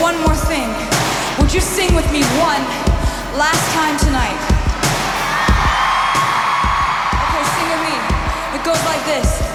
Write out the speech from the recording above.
one more thing. Would you sing with me one last time tonight? Okay, sing with me. It goes like this.